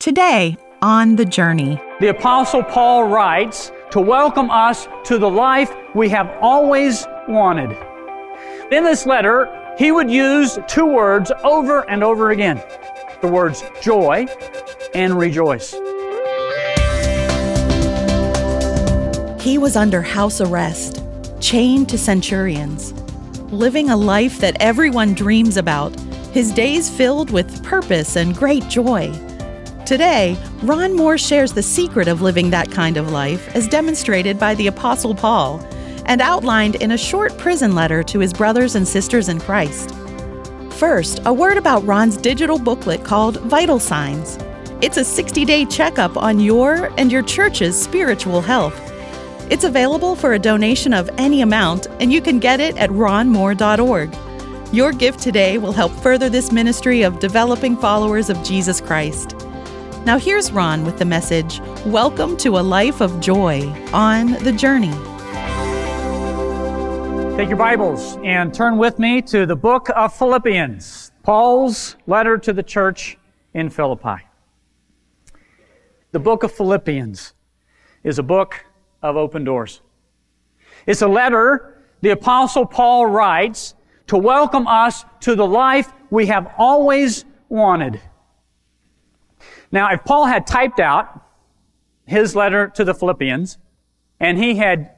Today, on the journey, the Apostle Paul writes to welcome us to the life we have always wanted. In this letter, he would use two words over and over again the words joy and rejoice. He was under house arrest, chained to centurions, living a life that everyone dreams about, his days filled with purpose and great joy. Today, Ron Moore shares the secret of living that kind of life as demonstrated by the Apostle Paul and outlined in a short prison letter to his brothers and sisters in Christ. First, a word about Ron's digital booklet called Vital Signs. It's a 60 day checkup on your and your church's spiritual health. It's available for a donation of any amount, and you can get it at ronmoore.org. Your gift today will help further this ministry of developing followers of Jesus Christ. Now, here's Ron with the message Welcome to a Life of Joy on the Journey. Take your Bibles and turn with me to the book of Philippians, Paul's letter to the church in Philippi. The book of Philippians is a book of open doors. It's a letter the Apostle Paul writes to welcome us to the life we have always wanted. Now, if Paul had typed out his letter to the Philippians and he had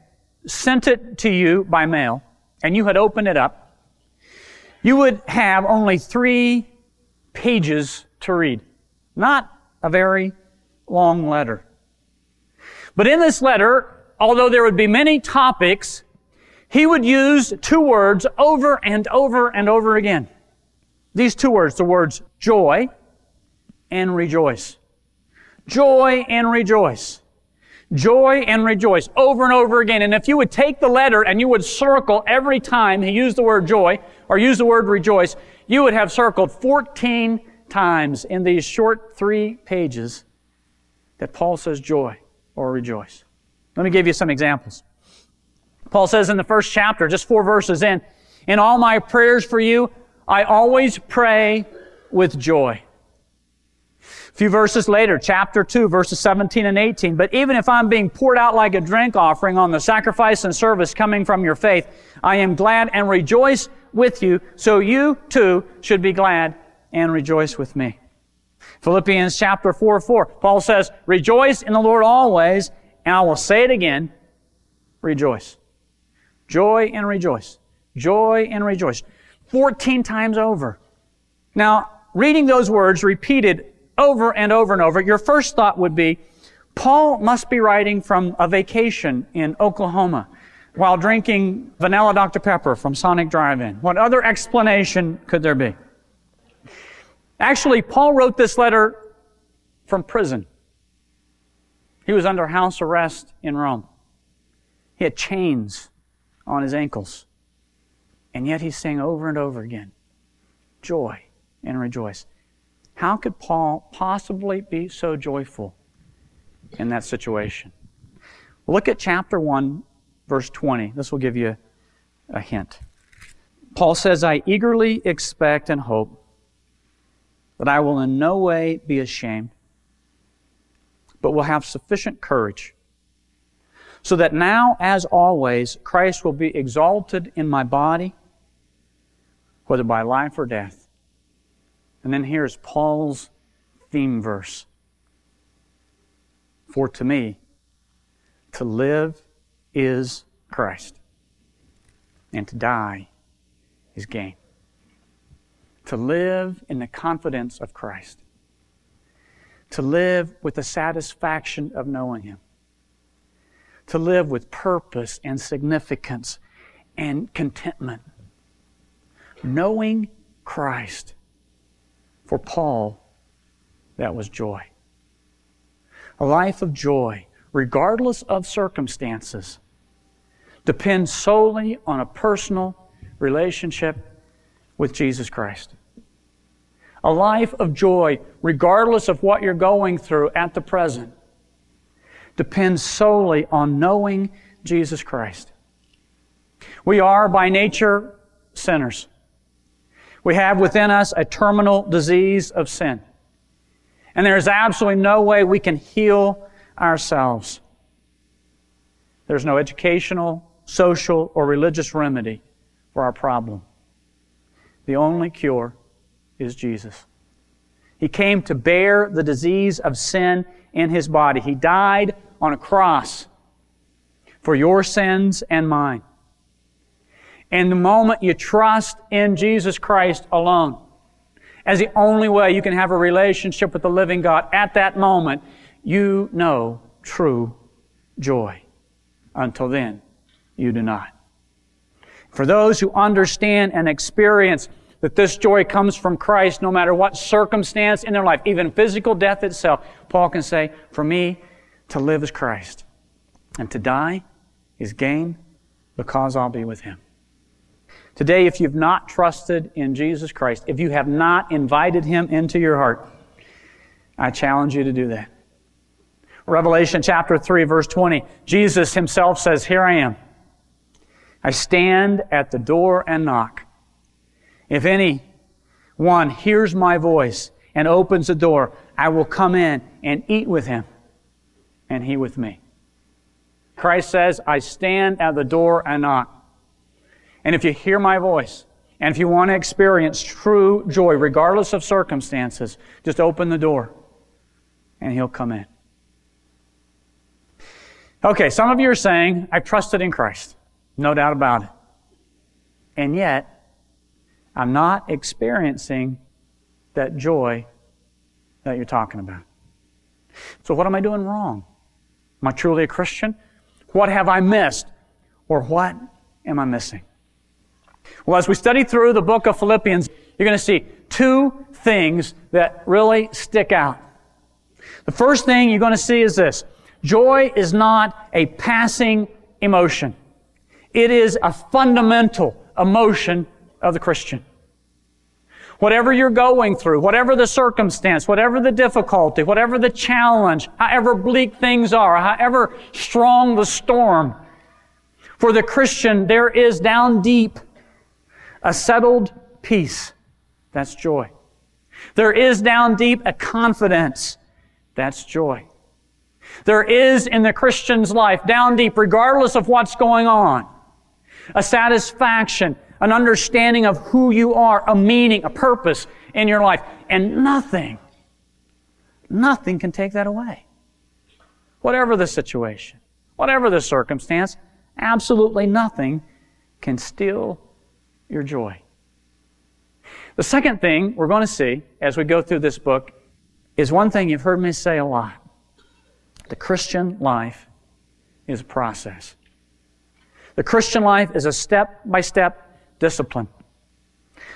sent it to you by mail and you had opened it up, you would have only three pages to read. Not a very long letter. But in this letter, although there would be many topics, he would use two words over and over and over again. These two words, the words joy and rejoice. Joy and rejoice. Joy and rejoice over and over again. And if you would take the letter and you would circle every time he used the word joy or used the word rejoice, you would have circled 14 times in these short three pages that Paul says joy or rejoice. Let me give you some examples. Paul says in the first chapter, just four verses in, in all my prayers for you, I always pray with joy a few verses later, chapter 2, verses 17 and 18. But even if I'm being poured out like a drink offering on the sacrifice and service coming from your faith, I am glad and rejoice with you, so you too should be glad and rejoice with me. Philippians chapter 4, 4. Paul says, Rejoice in the Lord always, and I will say it again, rejoice. Joy and rejoice. Joy and rejoice. 14 times over. Now, reading those words repeated over and over and over, your first thought would be, Paul must be writing from a vacation in Oklahoma while drinking vanilla Dr. Pepper from Sonic Drive-In. What other explanation could there be? Actually, Paul wrote this letter from prison. He was under house arrest in Rome. He had chains on his ankles. And yet he's saying over and over again, joy and rejoice. How could Paul possibly be so joyful in that situation? Look at chapter 1, verse 20. This will give you a hint. Paul says, I eagerly expect and hope that I will in no way be ashamed, but will have sufficient courage, so that now, as always, Christ will be exalted in my body, whether by life or death. And then here's Paul's theme verse For to me, to live is Christ, and to die is gain. To live in the confidence of Christ, to live with the satisfaction of knowing Him, to live with purpose and significance and contentment. Knowing Christ for Paul, that was joy. A life of joy, regardless of circumstances, depends solely on a personal relationship with Jesus Christ. A life of joy, regardless of what you're going through at the present, depends solely on knowing Jesus Christ. We are by nature sinners. We have within us a terminal disease of sin. And there is absolutely no way we can heal ourselves. There's no educational, social, or religious remedy for our problem. The only cure is Jesus. He came to bear the disease of sin in his body. He died on a cross for your sins and mine. And the moment you trust in Jesus Christ alone as the only way you can have a relationship with the living God, at that moment, you know true joy. Until then, you do not. For those who understand and experience that this joy comes from Christ no matter what circumstance in their life, even physical death itself, Paul can say, For me, to live is Christ, and to die is gain because I'll be with Him. Today, if you've not trusted in Jesus Christ, if you have not invited Him into your heart, I challenge you to do that. Revelation chapter 3, verse 20, Jesus Himself says, Here I am. I stand at the door and knock. If any one hears my voice and opens the door, I will come in and eat with him, and he with me. Christ says, I stand at the door and knock. And if you hear my voice, and if you want to experience true joy, regardless of circumstances, just open the door and he'll come in. Okay, some of you are saying, I've trusted in Christ. No doubt about it. And yet, I'm not experiencing that joy that you're talking about. So, what am I doing wrong? Am I truly a Christian? What have I missed? Or what am I missing? Well, as we study through the book of Philippians, you're going to see two things that really stick out. The first thing you're going to see is this joy is not a passing emotion, it is a fundamental emotion of the Christian. Whatever you're going through, whatever the circumstance, whatever the difficulty, whatever the challenge, however bleak things are, however strong the storm, for the Christian, there is down deep a settled peace. That's joy. There is down deep a confidence. That's joy. There is in the Christian's life, down deep, regardless of what's going on, a satisfaction, an understanding of who you are, a meaning, a purpose in your life. And nothing, nothing can take that away. Whatever the situation, whatever the circumstance, absolutely nothing can steal your joy. The second thing we're going to see as we go through this book is one thing you've heard me say a lot. The Christian life is a process. The Christian life is a step by step discipline.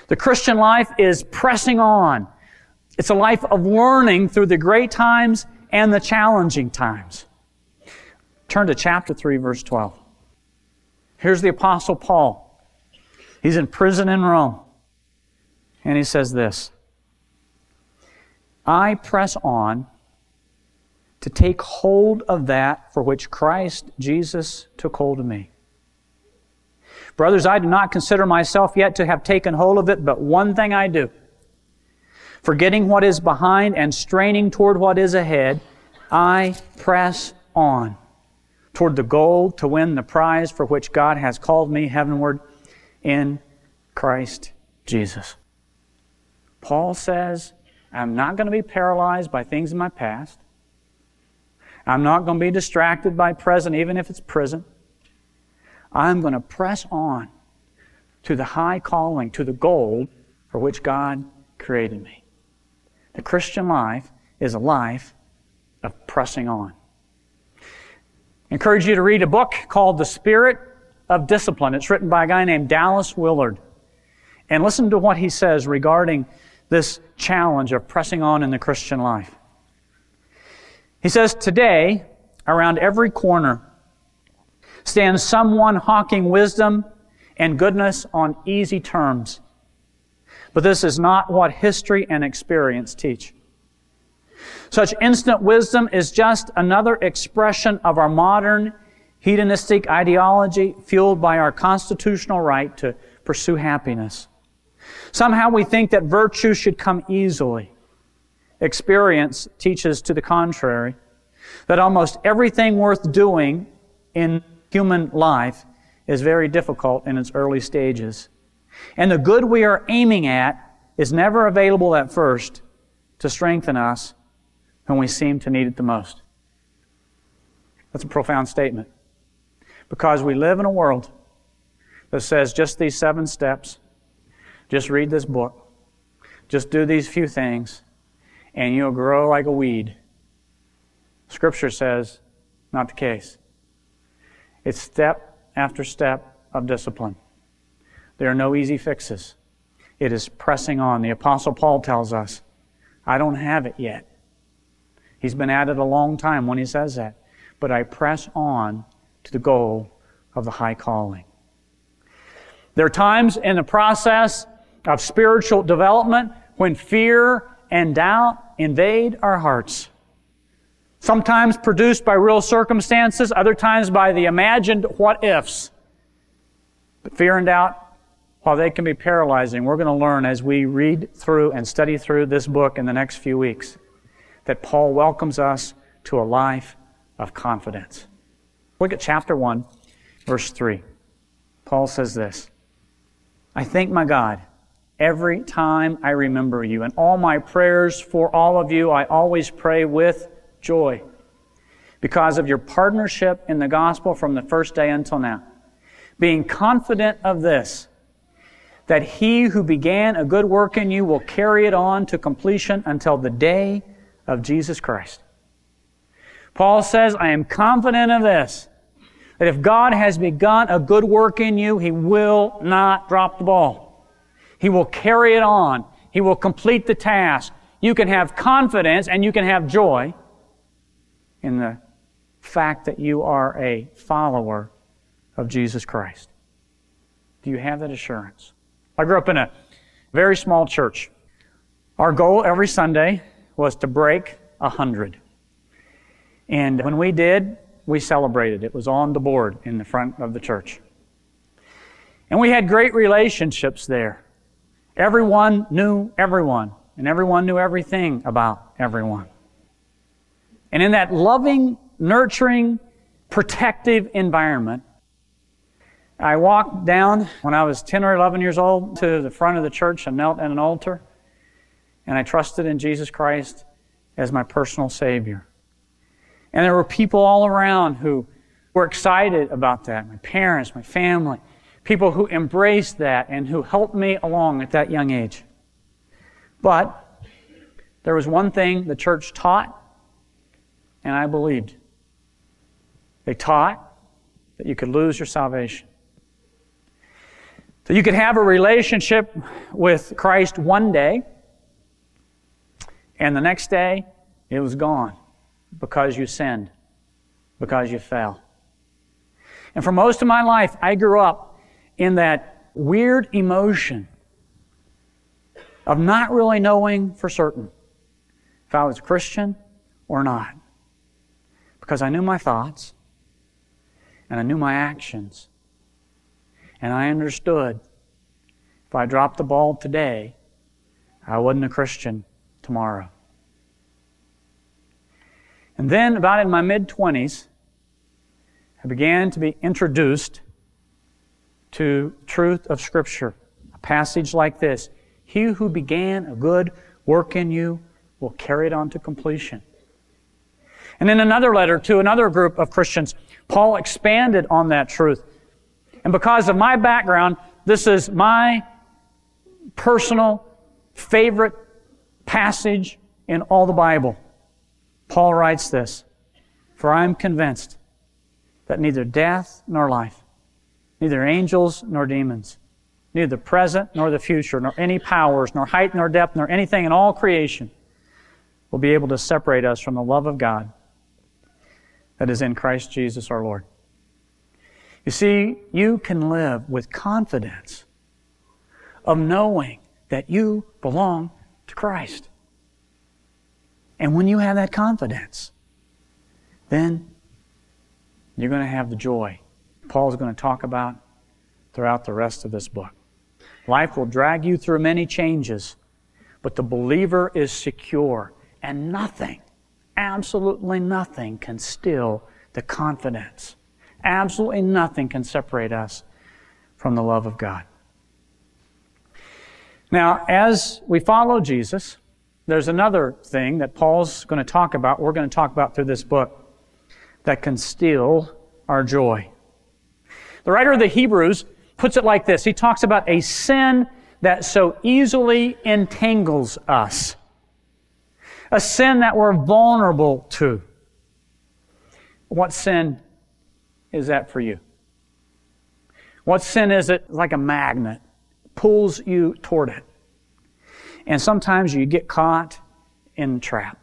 The Christian life is pressing on. It's a life of learning through the great times and the challenging times. Turn to chapter 3, verse 12. Here's the Apostle Paul. He's in prison in Rome. And he says this I press on to take hold of that for which Christ Jesus took hold of me. Brothers, I do not consider myself yet to have taken hold of it, but one thing I do. Forgetting what is behind and straining toward what is ahead, I press on toward the goal to win the prize for which God has called me heavenward in Christ Jesus. Paul says, I'm not going to be paralyzed by things in my past. I'm not going to be distracted by present, even if it's prison. I'm going to press on to the high calling, to the goal for which God created me. The Christian life is a life of pressing on. I encourage you to read a book called The Spirit of Discipline. It's written by a guy named Dallas Willard. And listen to what he says regarding this challenge of pressing on in the Christian life. He says, Today, around every corner, stands someone hawking wisdom and goodness on easy terms. But this is not what history and experience teach. Such instant wisdom is just another expression of our modern hedonistic ideology fueled by our constitutional right to pursue happiness. Somehow we think that virtue should come easily experience teaches to the contrary, that almost everything worth doing in human life is very difficult in its early stages. And the good we are aiming at is never available at first to strengthen us when we seem to need it the most. That's a profound statement. Because we live in a world that says just these seven steps, just read this book, just do these few things, and you'll grow like a weed. Scripture says, not the case. It's step after step of discipline. There are no easy fixes. It is pressing on. The Apostle Paul tells us, I don't have it yet. He's been at it a long time when he says that. But I press on to the goal of the high calling. There are times in the process of spiritual development when fear and doubt invade our hearts. Sometimes produced by real circumstances, other times by the imagined what ifs. But fear and doubt, while they can be paralyzing, we're going to learn as we read through and study through this book in the next few weeks that Paul welcomes us to a life of confidence. Look at chapter 1, verse 3. Paul says this I thank my God every time I remember you. And all my prayers for all of you, I always pray with joy because of your partnership in the gospel from the first day until now. Being confident of this, that he who began a good work in you will carry it on to completion until the day of Jesus Christ. Paul says, I am confident of this, that if God has begun a good work in you, he will not drop the ball. He will carry it on. He will complete the task. You can have confidence and you can have joy in the fact that you are a follower of Jesus Christ. Do you have that assurance? I grew up in a very small church. Our goal every Sunday was to break a hundred. And when we did, we celebrated. It was on the board in the front of the church. And we had great relationships there. Everyone knew everyone, and everyone knew everything about everyone. And in that loving, nurturing, protective environment, I walked down when I was 10 or 11 years old to the front of the church and knelt at an altar, and I trusted in Jesus Christ as my personal Savior. And there were people all around who were excited about that my parents, my family people who embraced that and who helped me along at that young age. But there was one thing the church taught, and I believed. They taught that you could lose your salvation. That you could have a relationship with Christ one day, and the next day it was gone because you sinned, because you fell. And for most of my life, I grew up in that weird emotion of not really knowing for certain if I was a Christian or not. Because I knew my thoughts and I knew my actions. And I understood if I dropped the ball today, I wasn't a Christian tomorrow. And then, about in my mid 20s, I began to be introduced to truth of Scripture. A passage like this He who began a good work in you will carry it on to completion. And in another letter to another group of Christians, Paul expanded on that truth. And because of my background, this is my personal favorite passage in all the Bible. Paul writes this For I am convinced that neither death nor life neither angels nor demons, neither the present nor the future, nor any powers, nor height nor depth, nor anything in all creation will be able to separate us from the love of God that is in Christ Jesus our Lord. You see, you can live with confidence of knowing that you belong to Christ. And when you have that confidence, then you're going to have the joy Paul is going to talk about throughout the rest of this book. Life will drag you through many changes, but the believer is secure And nothing, absolutely nothing can still the confidence. Absolutely nothing can separate us from the love of God. Now, as we follow Jesus, there's another thing that Paul's going to talk about, we're going to talk about through this book, that can steal our joy. The writer of the Hebrews puts it like this He talks about a sin that so easily entangles us, a sin that we're vulnerable to. What sin is that for you? What sin is it like a magnet? Pulls you toward it. And sometimes you get caught in trap.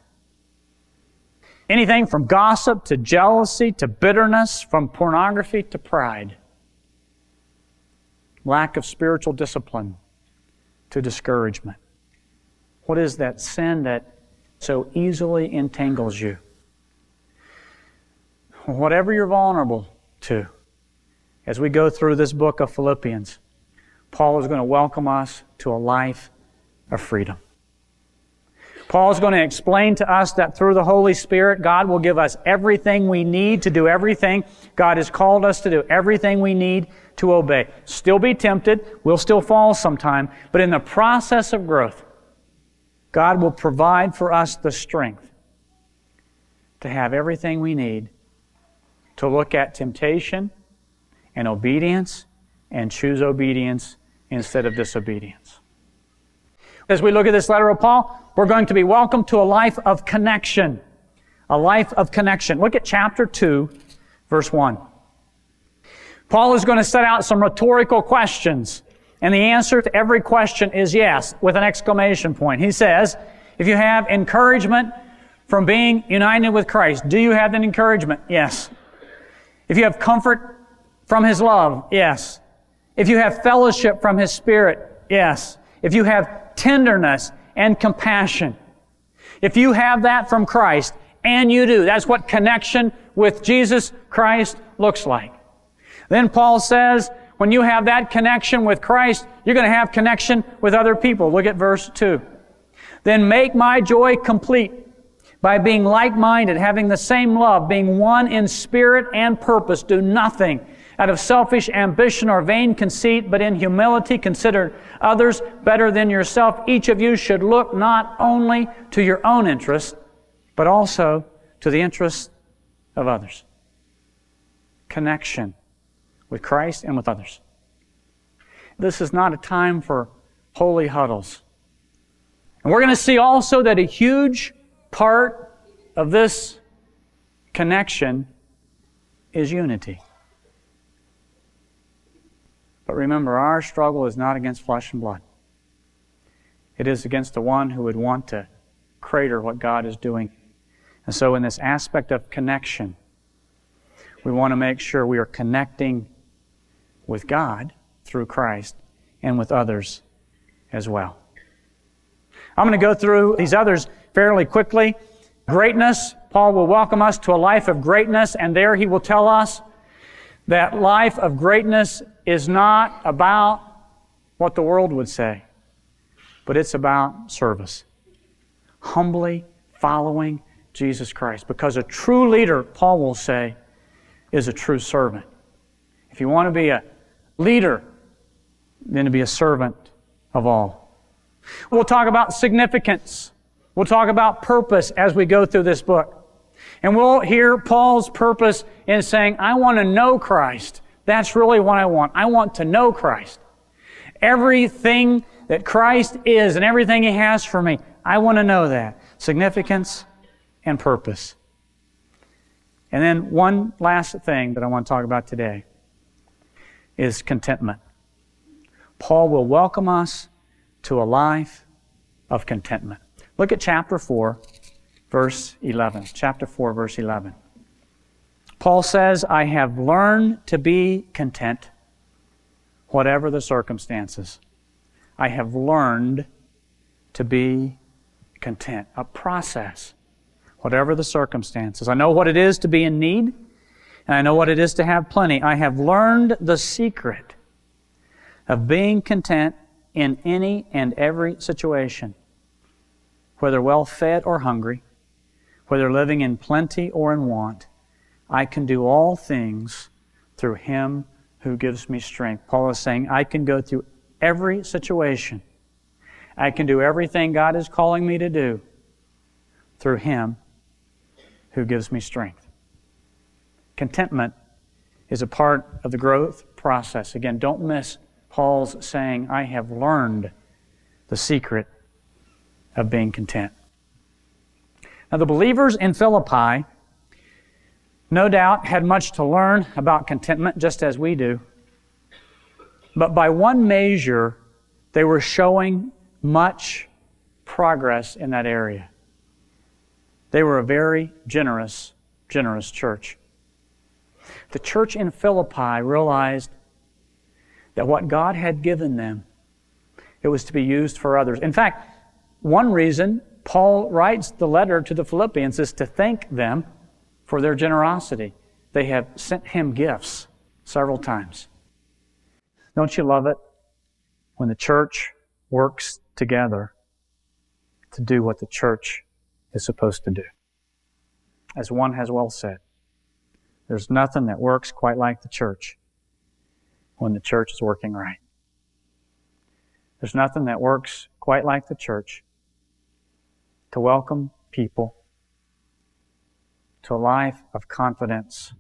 Anything from gossip to jealousy to bitterness, from pornography to pride. Lack of spiritual discipline to discouragement. What is that sin that so easily entangles you? Whatever you're vulnerable to, as we go through this book of Philippians, Paul is going to welcome us to a life of freedom. Paul is going to explain to us that through the Holy Spirit, God will give us everything we need to do everything God has called us to do, everything we need to obey. Still be tempted, we'll still fall sometime, but in the process of growth, God will provide for us the strength to have everything we need to look at temptation and obedience and choose obedience instead of disobedience. As we look at this letter of Paul, we're going to be welcomed to a life of connection. A life of connection. Look at chapter 2, verse 1. Paul is going to set out some rhetorical questions. And the answer to every question is yes, with an exclamation point. He says, if you have encouragement from being united with Christ, do you have that encouragement? Yes. If you have comfort from His love, yes. If you have fellowship from His Spirit, yes. If you have tenderness and compassion, if you have that from Christ, and you do, that's what connection with Jesus Christ looks like. Then Paul says, when you have that connection with Christ, you're going to have connection with other people. Look at verse 2. Then make my joy complete by being like-minded, having the same love, being one in spirit and purpose. Do nothing out of selfish ambition or vain conceit, but in humility consider others better than yourself. Each of you should look not only to your own interest, but also to the interests of others. Connection with Christ and with others. This is not a time for holy huddles. And we're going to see also that a huge part of this connection is unity. But remember, our struggle is not against flesh and blood. It is against the one who would want to crater what God is doing. And so, in this aspect of connection, we want to make sure we are connecting with God through Christ and with others as well. I'm going to go through these others fairly quickly. Greatness, Paul will welcome us to a life of greatness, and there he will tell us that life of greatness is not about what the world would say, but it's about service. Humbly following Jesus Christ. Because a true leader, Paul will say, is a true servant. If you want to be a leader then to be a servant of all. We'll talk about significance. We'll talk about purpose as we go through this book. And we'll hear Paul's purpose in saying, I want to know Christ. That's really what I want. I want to know Christ. Everything that Christ is and everything He has for me, I want to know that. Significance and purpose. And then one last thing that I want to talk about today is contentment. Paul will welcome us to a life of contentment. Look at chapter 4, verse 11. Chapter 4, verse 11. Paul says, I have learned to be content, whatever the circumstances. I have learned to be content. A process, whatever the circumstances. I know what it is to be in need and I know what it is to have plenty. I have learned the secret of being content in any and every situation, whether well fed or hungry, whether living in plenty or in want, I can do all things through Him who gives me strength. Paul is saying, I can go through every situation. I can do everything God is calling me to do through Him who gives me strength. Contentment is a part of the growth process. Again, don't miss Paul's saying, I have learned the secret of being content. Now, the believers in Philippi no doubt had much to learn about contentment, just as we do. But by one measure, they were showing much progress in that area. They were a very generous, generous church. The church in Philippi realized that what God had given them, it was to be used for others. In fact, one reason Paul writes the letter to the Philippians is to thank them for their generosity. They have sent him gifts several times. Don't you love it when the church works together to do what the church is supposed to do? As one has well said, there's nothing that works quite like the church when the church is working right. There's nothing that works quite like the church to welcome people to a life of confidence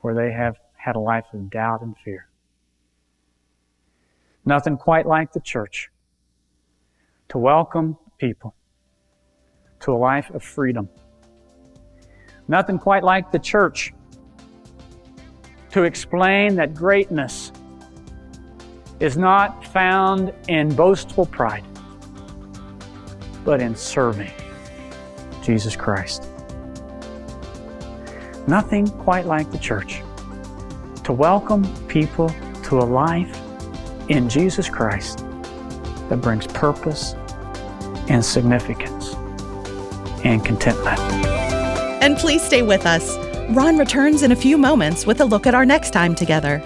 where they have had a life of doubt and fear. Nothing quite like the church to welcome people to a life of freedom. Nothing quite like the church to explain that greatness is not found in boastful pride but in serving Jesus Christ. Nothing quite like the church to welcome people to a life in Jesus Christ that brings purpose and significance and contentment. And please stay with us. Ron returns in a few moments with a look at our next time together.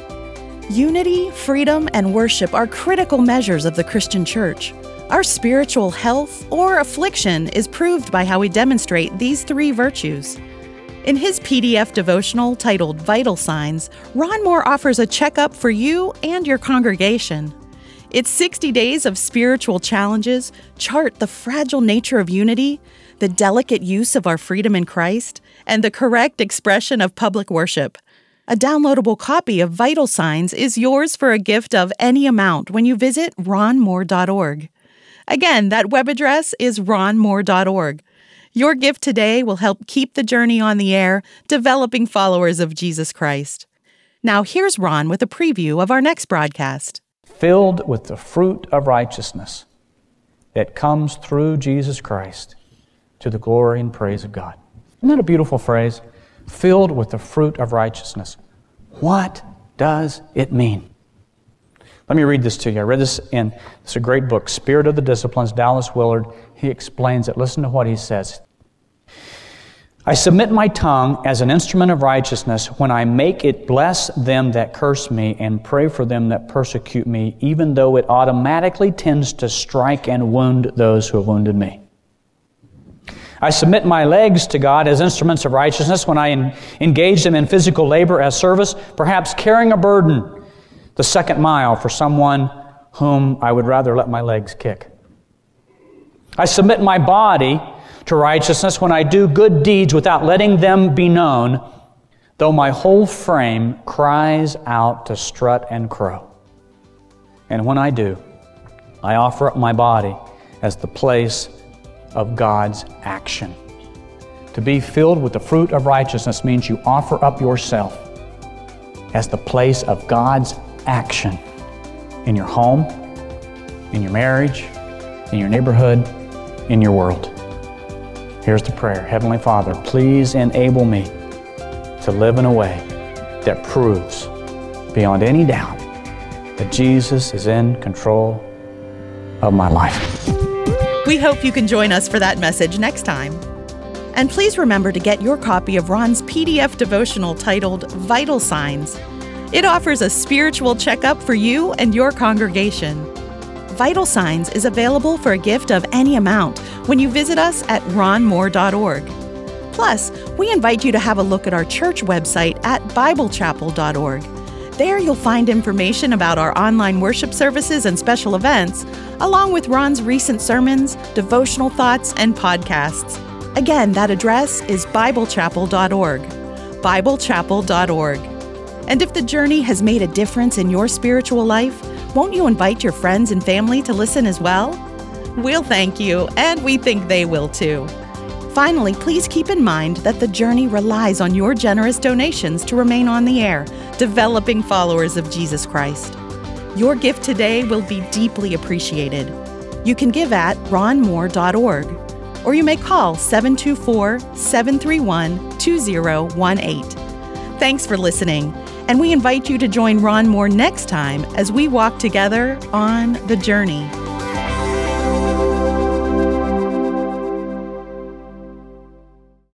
Unity, freedom, and worship are critical measures of the Christian church. Our spiritual health or affliction is proved by how we demonstrate these three virtues. In his PDF devotional titled Vital Signs, Ron Moore offers a checkup for you and your congregation. Its 60 days of spiritual challenges chart the fragile nature of unity, the delicate use of our freedom in Christ, and the correct expression of public worship. A downloadable copy of Vital Signs is yours for a gift of any amount when you visit ronmoore.org. Again, that web address is ronmoore.org. Your gift today will help keep the journey on the air, developing followers of Jesus Christ. Now, here's Ron with a preview of our next broadcast. Filled with the fruit of righteousness that comes through Jesus Christ to the glory and praise of God. Isn't that a beautiful phrase? Filled with the fruit of righteousness. What does it mean? Let me read this to you. I read this in it's a great book, Spirit of the Disciplines, Dallas Willard. He explains it. Listen to what he says. I submit my tongue as an instrument of righteousness when I make it bless them that curse me and pray for them that persecute me, even though it automatically tends to strike and wound those who have wounded me. I submit my legs to God as instruments of righteousness when I engage them in physical labor as service, perhaps carrying a burden the second mile for someone whom I would rather let my legs kick. I submit my body to righteousness when I do good deeds without letting them be known, though my whole frame cries out to strut and crow. And when I do, I offer up my body as the place of God's action. To be filled with the fruit of righteousness means you offer up yourself as the place of God's action in your home, in your marriage, in your neighborhood, in your world. Here's the prayer Heavenly Father, please enable me to live in a way that proves beyond any doubt that Jesus is in control of my life. We hope you can join us for that message next time. And please remember to get your copy of Ron's PDF devotional titled Vital Signs it offers a spiritual checkup for you and your congregation. Vital Signs is available for a gift of any amount when you visit us at ronmoore.org. Plus, we invite you to have a look at our church website at biblechapel.org. There you'll find information about our online worship services and special events, along with Ron's recent sermons, devotional thoughts, and podcasts. Again, that address is biblechapel.org. biblechapel.org. And if the journey has made a difference in your spiritual life, won't you invite your friends and family to listen as well? We'll thank you, and we think they will too. Finally, please keep in mind that the journey relies on your generous donations to remain on the air, developing followers of Jesus Christ. Your gift today will be deeply appreciated. You can give at ronmoore.org or you may call 724 731 2018. Thanks for listening, and we invite you to join Ron Moore next time as we walk together on the journey.